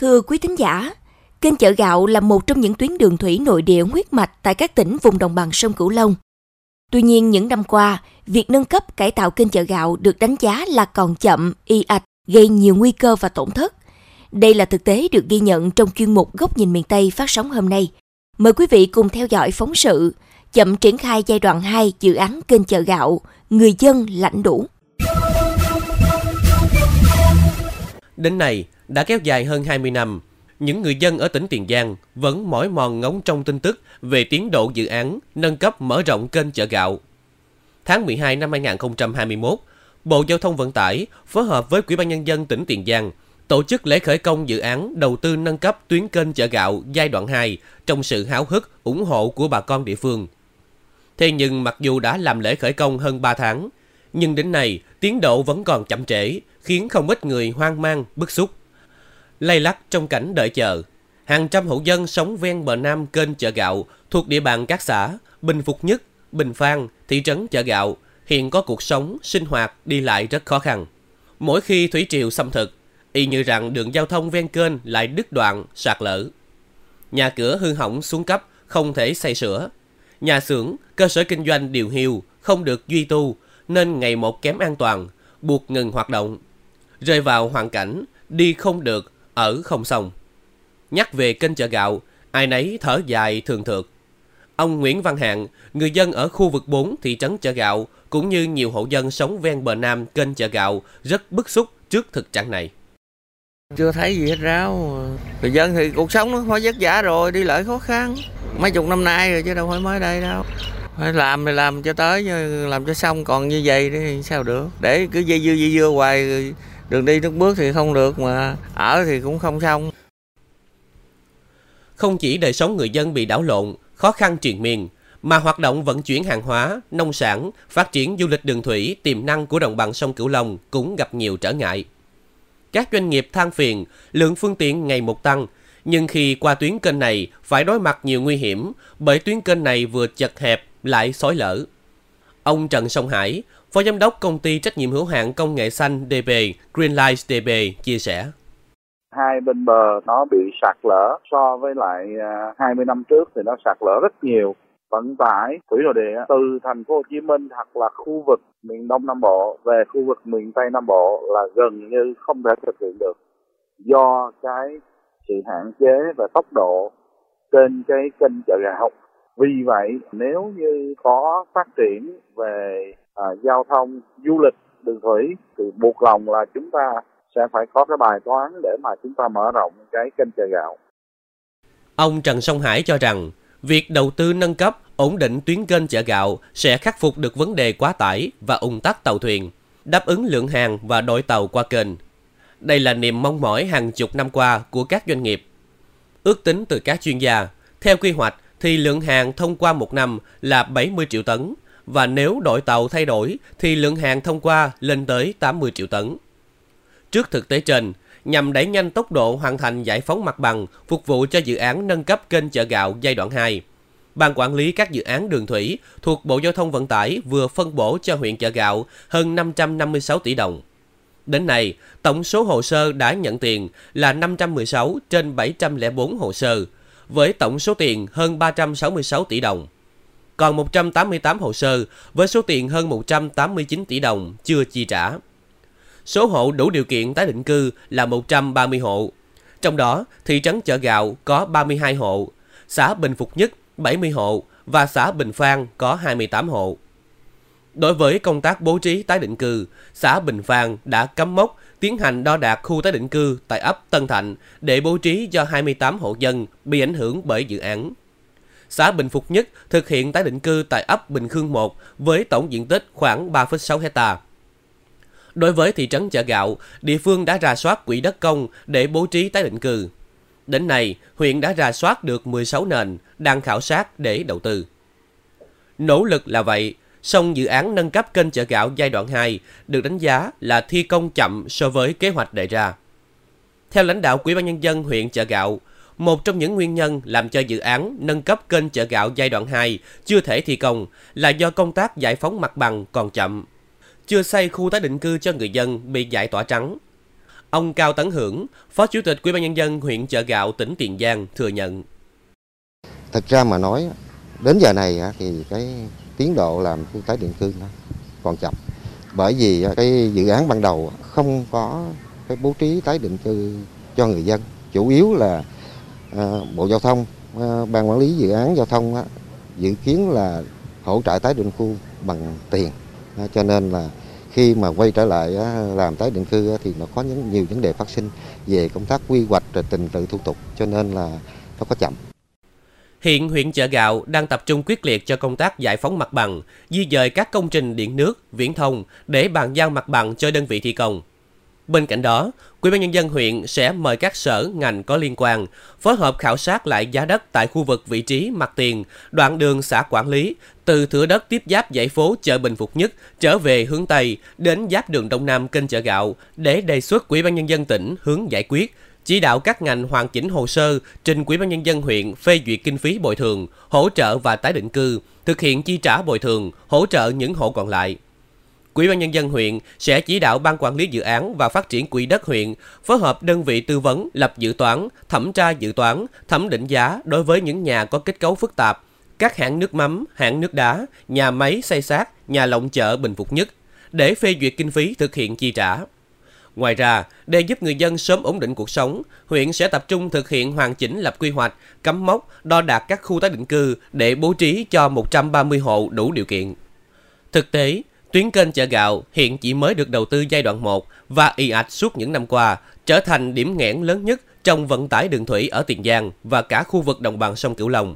Thưa quý thính giả, kênh chợ gạo là một trong những tuyến đường thủy nội địa huyết mạch tại các tỉnh vùng đồng bằng sông Cửu Long. Tuy nhiên, những năm qua, việc nâng cấp cải tạo kênh chợ gạo được đánh giá là còn chậm, y ạch, gây nhiều nguy cơ và tổn thất. Đây là thực tế được ghi nhận trong chuyên mục Góc nhìn miền Tây phát sóng hôm nay. Mời quý vị cùng theo dõi phóng sự chậm triển khai giai đoạn 2 dự án kênh chợ gạo, người dân lãnh đủ. Đến nay, đã kéo dài hơn 20 năm, những người dân ở tỉnh Tiền Giang vẫn mỏi mòn ngóng trong tin tức về tiến độ dự án nâng cấp mở rộng kênh chợ gạo. Tháng 12 năm 2021, Bộ Giao thông Vận tải phối hợp với Ủy ban Nhân dân tỉnh Tiền Giang tổ chức lễ khởi công dự án đầu tư nâng cấp tuyến kênh chợ gạo giai đoạn 2 trong sự háo hức, ủng hộ của bà con địa phương. Thế nhưng mặc dù đã làm lễ khởi công hơn 3 tháng, nhưng đến nay tiến độ vẫn còn chậm trễ, khiến không ít người hoang mang, bức xúc. Lay lắc trong cảnh đợi chờ, hàng trăm hộ dân sống ven bờ nam kênh chợ gạo thuộc địa bàn các xã Bình Phục Nhất, Bình Phan, thị trấn chợ gạo hiện có cuộc sống, sinh hoạt, đi lại rất khó khăn. Mỗi khi thủy triều xâm thực, y như rằng đường giao thông ven kênh lại đứt đoạn, sạt lở. Nhà cửa hư hỏng xuống cấp, không thể xây sửa. Nhà xưởng, cơ sở kinh doanh điều hiu, không được duy tu, nên ngày một kém an toàn, buộc ngừng hoạt động. Rơi vào hoàn cảnh, đi không được, ở không xong. Nhắc về kênh chợ gạo, ai nấy thở dài thường thượt. Ông Nguyễn Văn Hạng, người dân ở khu vực 4 thị trấn chợ gạo, cũng như nhiều hộ dân sống ven bờ nam kênh chợ gạo rất bức xúc trước thực trạng này. Chưa thấy gì hết ráo. Người dân thì cuộc sống nó quá vất vả rồi, đi lại khó khăn. Mấy chục năm nay rồi chứ đâu phải mới đây đâu. Phải làm thì làm cho tới, làm cho xong. Còn như vậy thì sao được. Để cứ dây dưa dây dưa hoài, đường đi nước bước thì không được mà ở thì cũng không xong. Không chỉ đời sống người dân bị đảo lộn, khó khăn triền miên, mà hoạt động vận chuyển hàng hóa, nông sản, phát triển du lịch đường thủy tiềm năng của đồng bằng sông Cửu Long cũng gặp nhiều trở ngại. Các doanh nghiệp than phiền, lượng phương tiện ngày một tăng, nhưng khi qua tuyến kênh này phải đối mặt nhiều nguy hiểm bởi tuyến kênh này vừa chật hẹp lại xói lở. Ông Trần Sông Hải, Phó Giám đốc Công ty Trách nhiệm hữu hạn Công nghệ xanh DB Greenlight DB chia sẻ. Hai bên bờ nó bị sạt lở, so với lại à, 20 năm trước thì nó sạt lở rất nhiều vận tải thủy nội địa từ thành phố Hồ Chí Minh hoặc là khu vực miền Đông Nam Bộ về khu vực miền Tây Nam Bộ là gần như không thể thực hiện được do cái sự hạn chế và tốc độ trên cái kênh chợ gạo. Vì vậy, nếu như có phát triển về à, giao thông du lịch đường thủy thì buộc lòng là chúng ta sẽ phải có cái bài toán để mà chúng ta mở rộng cái kênh chợ gạo. Ông Trần Sông Hải cho rằng Việc đầu tư nâng cấp, ổn định tuyến kênh chợ gạo sẽ khắc phục được vấn đề quá tải và ủng tắc tàu thuyền, đáp ứng lượng hàng và đội tàu qua kênh. Đây là niềm mong mỏi hàng chục năm qua của các doanh nghiệp. Ước tính từ các chuyên gia, theo quy hoạch thì lượng hàng thông qua một năm là 70 triệu tấn, và nếu đội tàu thay đổi thì lượng hàng thông qua lên tới 80 triệu tấn. Trước thực tế trên, nhằm đẩy nhanh tốc độ hoàn thành giải phóng mặt bằng phục vụ cho dự án nâng cấp kênh chợ gạo giai đoạn 2. Ban quản lý các dự án đường thủy thuộc Bộ Giao thông Vận tải vừa phân bổ cho huyện chợ gạo hơn 556 tỷ đồng. Đến nay, tổng số hồ sơ đã nhận tiền là 516 trên 704 hồ sơ, với tổng số tiền hơn 366 tỷ đồng. Còn 188 hồ sơ với số tiền hơn 189 tỷ đồng chưa chi trả số hộ đủ điều kiện tái định cư là 130 hộ. Trong đó, thị trấn Chợ Gạo có 32 hộ, xã Bình Phục Nhất 70 hộ và xã Bình Phan có 28 hộ. Đối với công tác bố trí tái định cư, xã Bình Phan đã cắm mốc tiến hành đo đạc khu tái định cư tại ấp Tân Thạnh để bố trí cho 28 hộ dân bị ảnh hưởng bởi dự án. Xã Bình Phục Nhất thực hiện tái định cư tại ấp Bình Khương 1 với tổng diện tích khoảng 3,6 hectare. Đối với thị trấn chợ gạo, địa phương đã ra soát quỹ đất công để bố trí tái định cư. Đến nay, huyện đã ra soát được 16 nền, đang khảo sát để đầu tư. Nỗ lực là vậy, song dự án nâng cấp kênh chợ gạo giai đoạn 2 được đánh giá là thi công chậm so với kế hoạch đề ra. Theo lãnh đạo Quỹ ban nhân dân huyện chợ gạo, một trong những nguyên nhân làm cho dự án nâng cấp kênh chợ gạo giai đoạn 2 chưa thể thi công là do công tác giải phóng mặt bằng còn chậm chưa xây khu tái định cư cho người dân bị giải tỏa trắng. Ông Cao Tấn Hưởng, Phó Chủ tịch Ủy ban nhân dân huyện Chợ Gạo, tỉnh Tiền Giang thừa nhận. Thật ra mà nói, đến giờ này thì cái tiến độ làm khu tái định cư nó còn chậm. Bởi vì cái dự án ban đầu không có cái bố trí tái định cư cho người dân. Chủ yếu là Ờ, Bộ Giao thông, ờ, Ban Quản lý Dự án Giao thông dự kiến là hỗ trợ tái định cư bằng tiền. Ờ, cho nên là khi mà quay trở lại làm tái định cư thì nó có những nhiều vấn đề phát sinh về công tác quy hoạch rồi trình tự thủ tục cho nên là nó có chậm. Hiện huyện Chợ Gạo đang tập trung quyết liệt cho công tác giải phóng mặt bằng, di dời các công trình điện nước, viễn thông để bàn giao mặt bằng cho đơn vị thi công. Bên cạnh đó, Ủy ban nhân dân huyện sẽ mời các sở ngành có liên quan phối hợp khảo sát lại giá đất tại khu vực vị trí mặt tiền, đoạn đường xã quản lý từ thửa đất tiếp giáp dãy phố chợ Bình Phục Nhất trở về hướng Tây đến giáp đường Đông Nam kênh chợ gạo để đề xuất Ủy ban nhân dân tỉnh hướng giải quyết chỉ đạo các ngành hoàn chỉnh hồ sơ trình Ủy ban nhân dân huyện phê duyệt kinh phí bồi thường, hỗ trợ và tái định cư, thực hiện chi trả bồi thường, hỗ trợ những hộ còn lại. Quỹ ban nhân dân huyện sẽ chỉ đạo ban quản lý dự án và phát triển quỹ đất huyện phối hợp đơn vị tư vấn lập dự toán, thẩm tra dự toán, thẩm định giá đối với những nhà có kết cấu phức tạp, các hãng nước mắm, hãng nước đá, nhà máy xây sát, nhà lộng chợ Bình Phục Nhất để phê duyệt kinh phí thực hiện chi trả. Ngoài ra, để giúp người dân sớm ổn định cuộc sống, huyện sẽ tập trung thực hiện hoàn chỉnh lập quy hoạch, cắm mốc, đo đạt các khu tái định cư để bố trí cho 130 hộ đủ điều kiện. Thực tế, tuyến kênh chợ gạo hiện chỉ mới được đầu tư giai đoạn 1 và y ạch suốt những năm qua, trở thành điểm nghẽn lớn nhất trong vận tải đường thủy ở Tiền Giang và cả khu vực đồng bằng sông Cửu Long.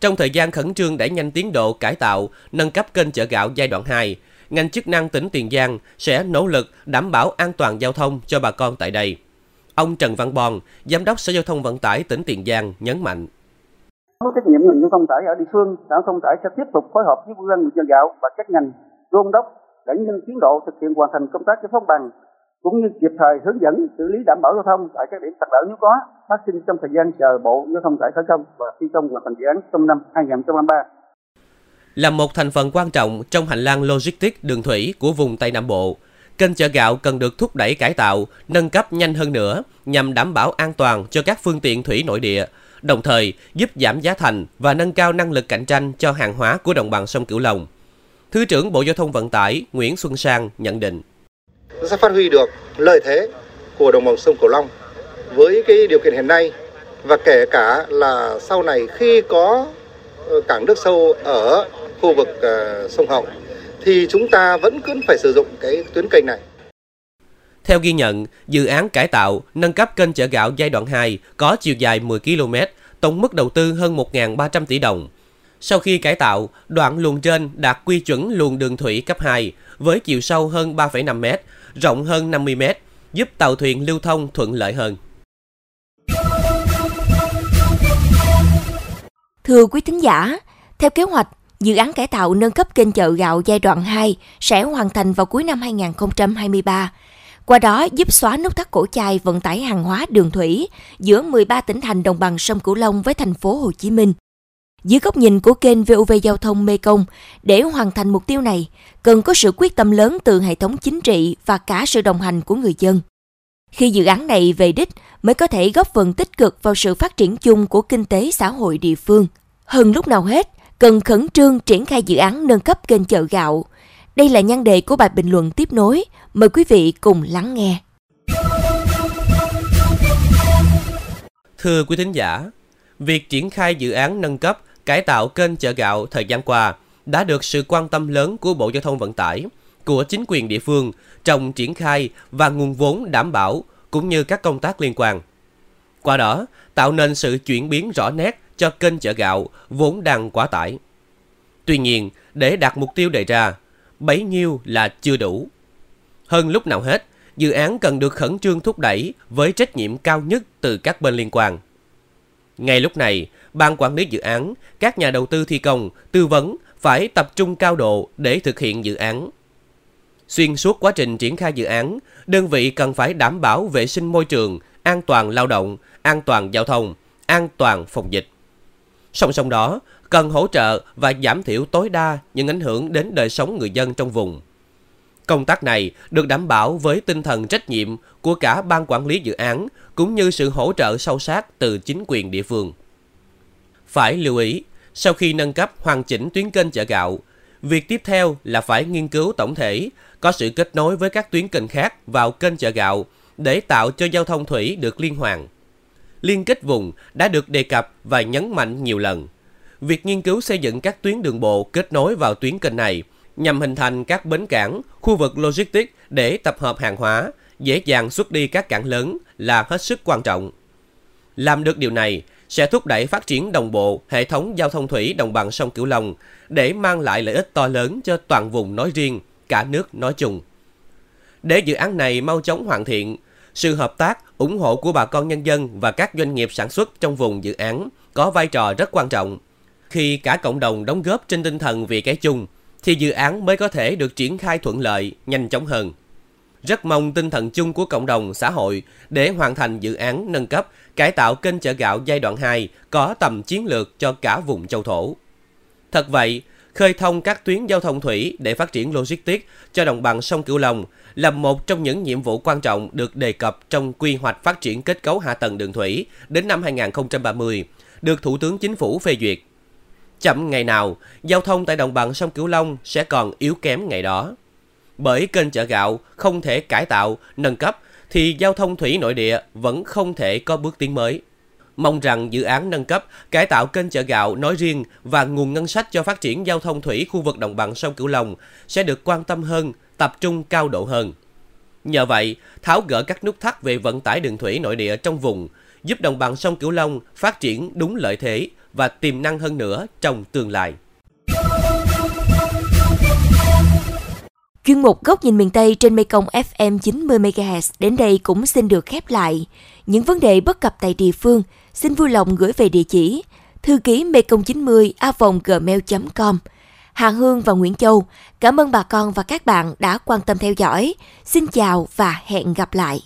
Trong thời gian khẩn trương đẩy nhanh tiến độ cải tạo, nâng cấp kênh chợ gạo giai đoạn 2, ngành chức năng tỉnh Tiền Giang sẽ nỗ lực đảm bảo an toàn giao thông cho bà con tại đây. Ông Trần Văn Bon, Giám đốc Sở Giao thông Vận tải tỉnh Tiền Giang nhấn mạnh. Có trách nhiệm ngành giao thông tải ở địa phương, sở giao thông tải sẽ tiếp tục phối hợp với ủy ban chợ gạo và các ngành đôn đốc đẩy nhanh tiến độ thực hiện hoàn thành công tác giải phóng bằng cũng như kịp thời hướng dẫn xử lý đảm bảo giao thông tại các điểm sạt lở nếu có phát sinh trong thời gian chờ Bộ Giao thông tải khởi công và thi công hoàn thành dự án trong năm 2023 là một thành phần quan trọng trong hành lang logistics đường thủy của vùng Tây Nam Bộ. Kênh chợ gạo cần được thúc đẩy cải tạo, nâng cấp nhanh hơn nữa nhằm đảm bảo an toàn cho các phương tiện thủy nội địa, đồng thời giúp giảm giá thành và nâng cao năng lực cạnh tranh cho hàng hóa của đồng bằng sông Cửu Long. Thứ trưởng Bộ Giao thông Vận tải Nguyễn Xuân Sang nhận định. Nó sẽ phát huy được lợi thế của đồng bằng sông Cửu Long với cái điều kiện hiện nay và kể cả là sau này khi có ờ, cảng nước sâu ở khu vực uh, sông Hậu thì chúng ta vẫn cứ phải sử dụng cái tuyến kênh này. Theo ghi nhận, dự án cải tạo, nâng cấp kênh chợ gạo giai đoạn 2 có chiều dài 10 km, tổng mức đầu tư hơn 1.300 tỷ đồng. Sau khi cải tạo, đoạn luồng trên đạt quy chuẩn luồng đường thủy cấp 2 với chiều sâu hơn 3,5 m, rộng hơn 50 m, giúp tàu thuyền lưu thông thuận lợi hơn. Thưa quý thính giả, theo kế hoạch, Dự án cải tạo nâng cấp kênh chợ gạo giai đoạn 2 sẽ hoàn thành vào cuối năm 2023. Qua đó giúp xóa nút thắt cổ chai vận tải hàng hóa đường thủy giữa 13 tỉnh thành đồng bằng sông Cửu Long với thành phố Hồ Chí Minh. Dưới góc nhìn của kênh VOV Giao thông Mê Công, để hoàn thành mục tiêu này, cần có sự quyết tâm lớn từ hệ thống chính trị và cả sự đồng hành của người dân. Khi dự án này về đích mới có thể góp phần tích cực vào sự phát triển chung của kinh tế xã hội địa phương. Hơn lúc nào hết, cần khẩn trương triển khai dự án nâng cấp kênh chợ gạo. Đây là nhan đề của bài bình luận tiếp nối. Mời quý vị cùng lắng nghe. Thưa quý thính giả, việc triển khai dự án nâng cấp, cải tạo kênh chợ gạo thời gian qua đã được sự quan tâm lớn của Bộ Giao thông Vận tải, của chính quyền địa phương trong triển khai và nguồn vốn đảm bảo cũng như các công tác liên quan. Qua đó, tạo nên sự chuyển biến rõ nét cho kênh chợ gạo vốn đang quá tải. Tuy nhiên, để đạt mục tiêu đề ra, bấy nhiêu là chưa đủ. Hơn lúc nào hết, dự án cần được khẩn trương thúc đẩy với trách nhiệm cao nhất từ các bên liên quan. Ngay lúc này, ban quản lý dự án, các nhà đầu tư thi công, tư vấn phải tập trung cao độ để thực hiện dự án. Xuyên suốt quá trình triển khai dự án, đơn vị cần phải đảm bảo vệ sinh môi trường, an toàn lao động, an toàn giao thông, an toàn phòng dịch. Song song đó, cần hỗ trợ và giảm thiểu tối đa những ảnh hưởng đến đời sống người dân trong vùng. Công tác này được đảm bảo với tinh thần trách nhiệm của cả ban quản lý dự án cũng như sự hỗ trợ sâu sát từ chính quyền địa phương. Phải lưu ý, sau khi nâng cấp hoàn chỉnh tuyến kênh chợ gạo, việc tiếp theo là phải nghiên cứu tổng thể, có sự kết nối với các tuyến kênh khác vào kênh chợ gạo để tạo cho giao thông thủy được liên hoàn. Liên kết vùng đã được đề cập và nhấn mạnh nhiều lần. Việc nghiên cứu xây dựng các tuyến đường bộ kết nối vào tuyến kênh này nhằm hình thành các bến cảng, khu vực logistics để tập hợp hàng hóa, dễ dàng xuất đi các cảng lớn là hết sức quan trọng. Làm được điều này sẽ thúc đẩy phát triển đồng bộ hệ thống giao thông thủy đồng bằng sông Cửu Long để mang lại lợi ích to lớn cho toàn vùng nói riêng, cả nước nói chung. Để dự án này mau chóng hoàn thiện, sự hợp tác, ủng hộ của bà con nhân dân và các doanh nghiệp sản xuất trong vùng dự án có vai trò rất quan trọng. Khi cả cộng đồng đóng góp trên tinh thần vì cái chung, thì dự án mới có thể được triển khai thuận lợi, nhanh chóng hơn. Rất mong tinh thần chung của cộng đồng xã hội để hoàn thành dự án nâng cấp, cải tạo kênh chợ gạo giai đoạn 2 có tầm chiến lược cho cả vùng châu thổ. Thật vậy, khơi thông các tuyến giao thông thủy để phát triển logistics cho đồng bằng sông Cửu Long là một trong những nhiệm vụ quan trọng được đề cập trong quy hoạch phát triển kết cấu hạ tầng đường thủy đến năm 2030, được Thủ tướng Chính phủ phê duyệt. Chậm ngày nào, giao thông tại đồng bằng sông Cửu Long sẽ còn yếu kém ngày đó. Bởi kênh chợ gạo không thể cải tạo, nâng cấp thì giao thông thủy nội địa vẫn không thể có bước tiến mới. Mong rằng dự án nâng cấp, cải tạo kênh chợ gạo nói riêng và nguồn ngân sách cho phát triển giao thông thủy khu vực đồng bằng sông Cửu Long sẽ được quan tâm hơn, tập trung cao độ hơn. Nhờ vậy, tháo gỡ các nút thắt về vận tải đường thủy nội địa trong vùng, giúp đồng bằng sông Cửu Long phát triển đúng lợi thế và tiềm năng hơn nữa trong tương lai. Chuyên mục Góc nhìn miền Tây trên Mekong FM 90MHz đến đây cũng xin được khép lại. Những vấn đề bất cập tại địa phương xin vui lòng gửi về địa chỉ thư ký mekong 90 a gmail.com. Hà Hương và Nguyễn Châu, cảm ơn bà con và các bạn đã quan tâm theo dõi. Xin chào và hẹn gặp lại.